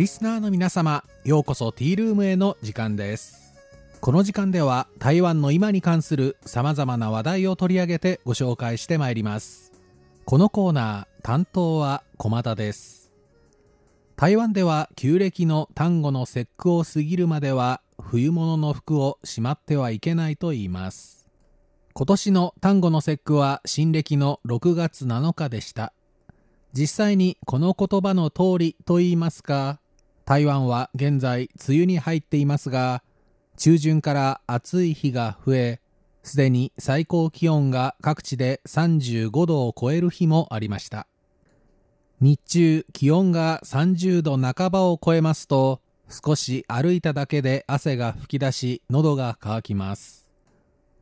リスナーの皆様ようこそティールームへの時間です。この時間では台湾の今に関する様々な話題を取り上げてご紹介してまいります。このコーナー担当は駒田です。台湾では旧暦の端午の節句を過ぎるまでは冬物の服をしまってはいけないと言います。今年の端午の節句は新暦の6月7日でした。実際にこの言葉の通りと言いますか台湾は現在梅雨に入っていますが中旬から暑い日が増えすでに最高気温が各地で35度を超える日もありました。日中気温が30度半ばを超えますと少し歩いただけで汗が噴き出し喉が渇きます。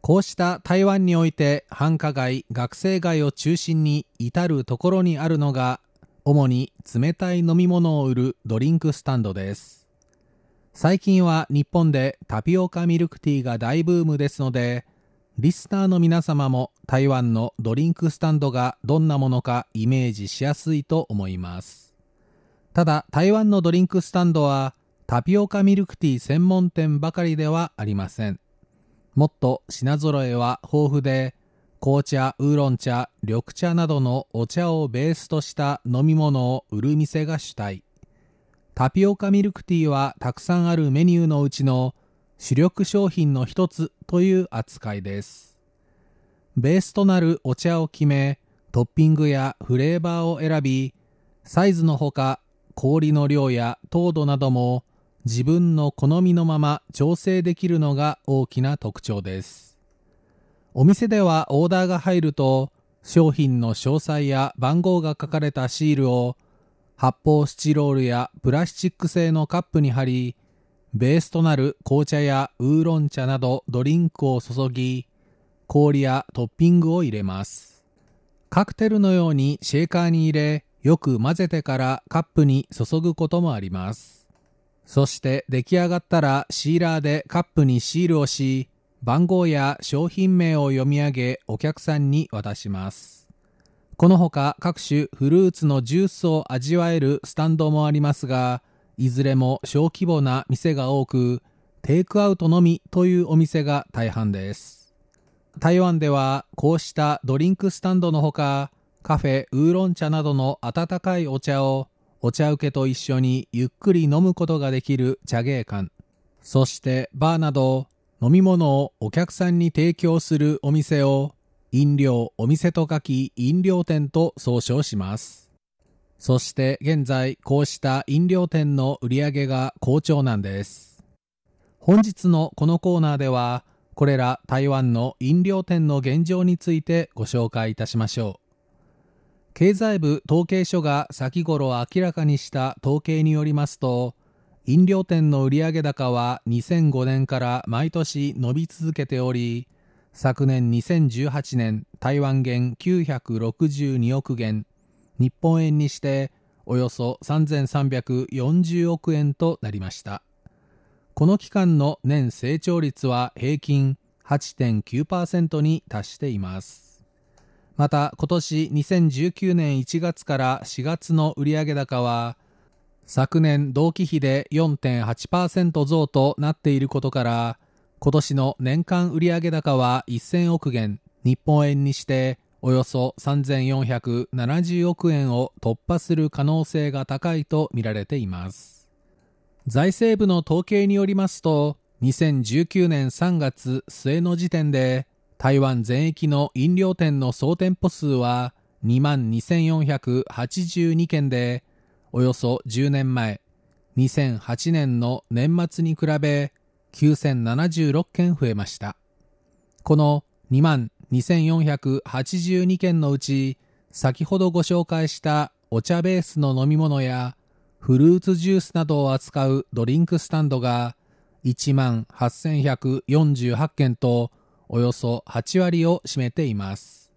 こうした台湾において繁華街学生街を中心に至るところにあるのが主に冷たい飲み物を売るドリンクスタンドです。最近は日本でタピオカミルクティーが大ブームですのでリスナーの皆様も台湾のドリンクスタンドがどんなものかイメージしやすいと思います。ただ台湾のドリンクスタンドはタピオカミルクティー専門店ばかりではありません。もっと品揃えは豊富で紅茶、ウーロン茶、緑茶などのお茶をベースとした飲み物を売る店が主体タピオカミルクティーはたくさんあるメニューのうちの主力商品の一つという扱いです。ベースとなるお茶を決め、トッピングやフレーバーを選び、サイズのほか氷の量や糖度なども自分の好みのまま調整できるのが大きな特徴です。お店ではオーダーが入ると商品の詳細や番号が書かれたシールを発泡スチロールやプラスチック製のカップに貼りベースとなる紅茶やウーロン茶などドリンクを注ぎ、氷やトッピングを入れます。カクテルのようにシェーカーに入れ、よく混ぜてからカップに注ぐこともあります。そして出来上がったらシーラーでカップにシールをし、番号や商品名を読み上げお客さんに渡します。このほか各種フルーツのジュースを味わえるスタンドもありますが、いずれも小規模な店が多く、テイクアウトのみというお店が大半です。台湾ではこうしたドリンクスタンドのほか、カフェ、ウーロン茶などの温かいお茶をお茶受けと一緒にゆっくり飲むことができる茶芸館、そしてバーなど飲み物をお客さんに提供するお店を飲料、お店と書き飲料店と総称します。そして現在こうした飲料店の売り上げが好調なんです本日のこのコーナーではこれら台湾の飲料店の現状についてご紹介いたしましょう経済部統計所が先頃明らかにした統計によりますと飲料店の売上高は2005年から毎年伸び続けており昨年2018年台湾元962億元日本円にしておよそ3340億円となりました。この期間の年成長率は平均8.9%に達しています。また今年2019年1月から4月の売上高は昨年同期比で4.8%増となっていることから今年の年間売上高は1000億元日本円にしておよそ3470億円を突破する可能性が高いとみられています。財政部の統計によりますと2019年3月末の時点で台湾全域の飲料店の総店舗数は2万2482件でおよそ10年前2008年の年末に比べ9076件増えました。この2万2482件のうち先ほどご紹介したお茶ベースの飲み物やフルーツジュースなどを扱うドリンクスタンドが1万8148件とおよそ8割を占めています。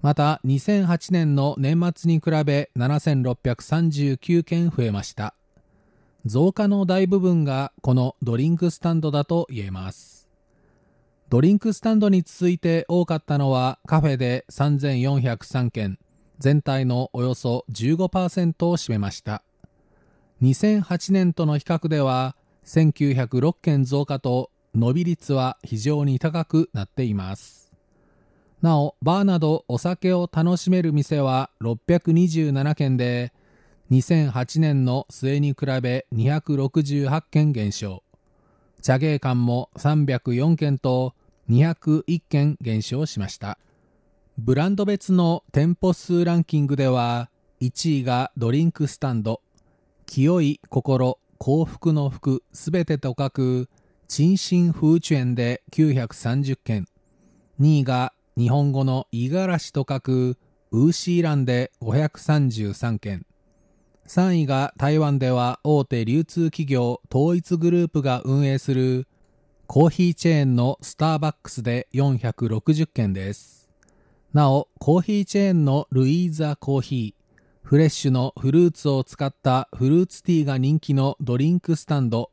また2008年の年末に比べ7639件増えました。増加の大部分がこのドリンクスタンドだと言えます。ドリンクスタンドに続いて多かったのはカフェで3403件、全体のおよそ15%を占めました。2008年との比較では1906件増加と伸び率は非常に高くなっています。なおバーなどお酒を楽しめる店は627件で2008年の末に比べ268件減少。茶芸館も304件と201件減少しました。ブランド別の店舗数ランキングでは1位がドリンクスタンド。清い心幸福の福すべてと書く鎮心風泉で930件2位が日本語の五十嵐と書くウーシーランで533件3位が台湾では大手流通企業統一グループが運営するコーヒーチェーンのスターバックスで460件です。なお、コーヒーチェーンのルイーザコーヒー、フレッシュのフルーツを使ったフルーツティーが人気のドリンクスタンド、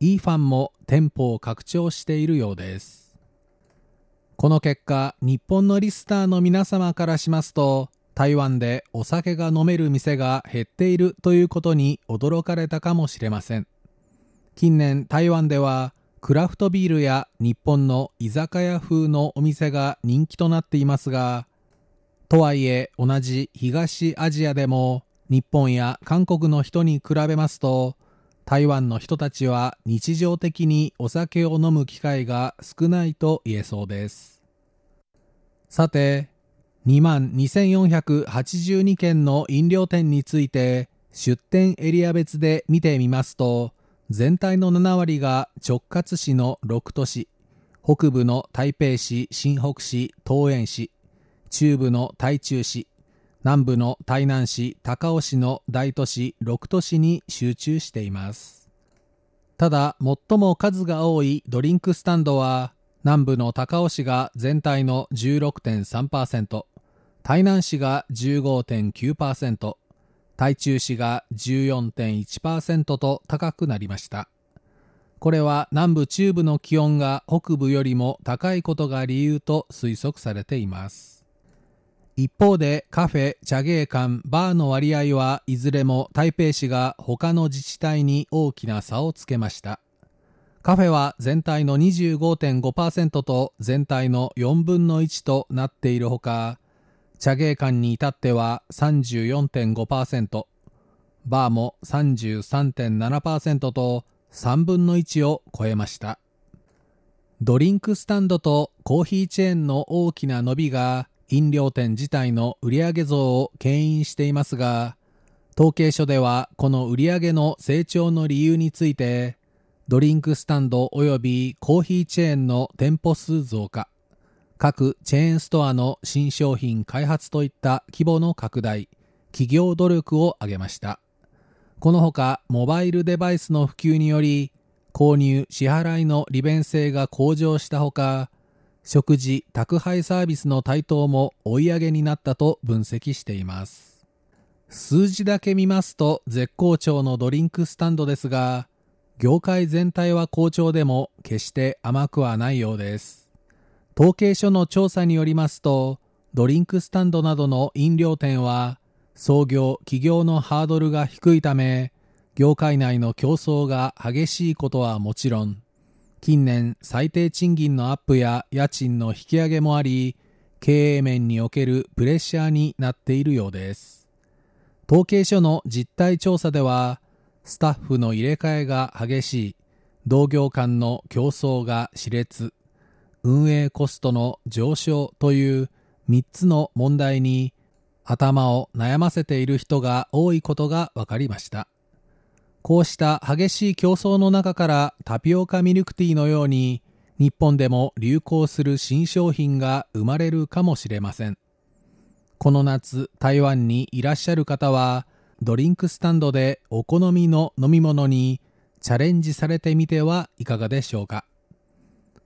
イーファンも店舗を拡張しているようです。この結果、日本のリスターの皆様からしますと、台湾でお酒が飲める店が減っているということに驚かれたかもしれません。近年台湾ではクラフトビールや日本の居酒屋風のお店が人気となっていますが、とはいえ同じ東アジアでも日本や韓国の人に比べますと、台湾の人たちは日常的にお酒を飲む機会が少ないと言えそうです。さて、2万2482件の飲料店について出店エリア別で見てみますと、全体の7割が直轄市の6都市、北部の台北市、新北市、桃園市、中部の台中市、南部の台南市、高雄市の大都市6都市に集中しています。ただ、最も数が多いドリンクスタンドは、南部の高雄市が全体の16.3%、台南市が15.9%、台中市が14.1%と高くなりました。これは南部中部の気温が北部よりも高いことが理由と推測されています。一方でカフェ、茶芸館、バーの割合はいずれも台北市が他の自治体に大きな差をつけました。カフェは全体の25.5%と全体の4分の1となっているほか、茶芸館に至っては34.5%、バーも33.7%と3分の1を超えました。ドリンクスタンドとコーヒーチェーンの大きな伸びが飲料店自体の売上増を牽引していますが、統計書ではこの売上の成長の理由について、ドリンクスタンド及びコーヒーチェーンの店舗数増加、各チェーンストアの新商品開発といった規模の拡大、企業努力を挙げました。このほか、モバイルデバイスの普及により、購入・支払いの利便性が向上したほか、食事・宅配サービスの台頭も追い上げになったと分析しています。数字だけ見ますと絶好調のドリンクスタンドですが、業界全体は好調でも決して甘くはないようです。統計書の調査によりますと、ドリンクスタンドなどの飲料店は、創業・起業のハードルが低いため、業界内の競争が激しいことはもちろん、近年最低賃金のアップや家賃の引き上げもあり、経営面におけるプレッシャーになっているようです。統計書の実態調査では、スタッフの入れ替えが激しい、同業間の競争が熾烈、運営コストの上昇という3つの問題に頭を悩ませている人が多いことが分かりました。こうした激しい競争の中からタピオカミルクティーのように日本でも流行する新商品が生まれるかもしれません。この夏台湾にいらっしゃる方はドリンクスタンドでお好みの飲み物にチャレンジされてみてはいかがでしょうか。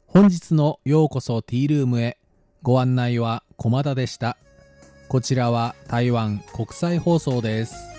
本日のようこそティールームへご案内は駒田でした。こちらは台湾国際放送です。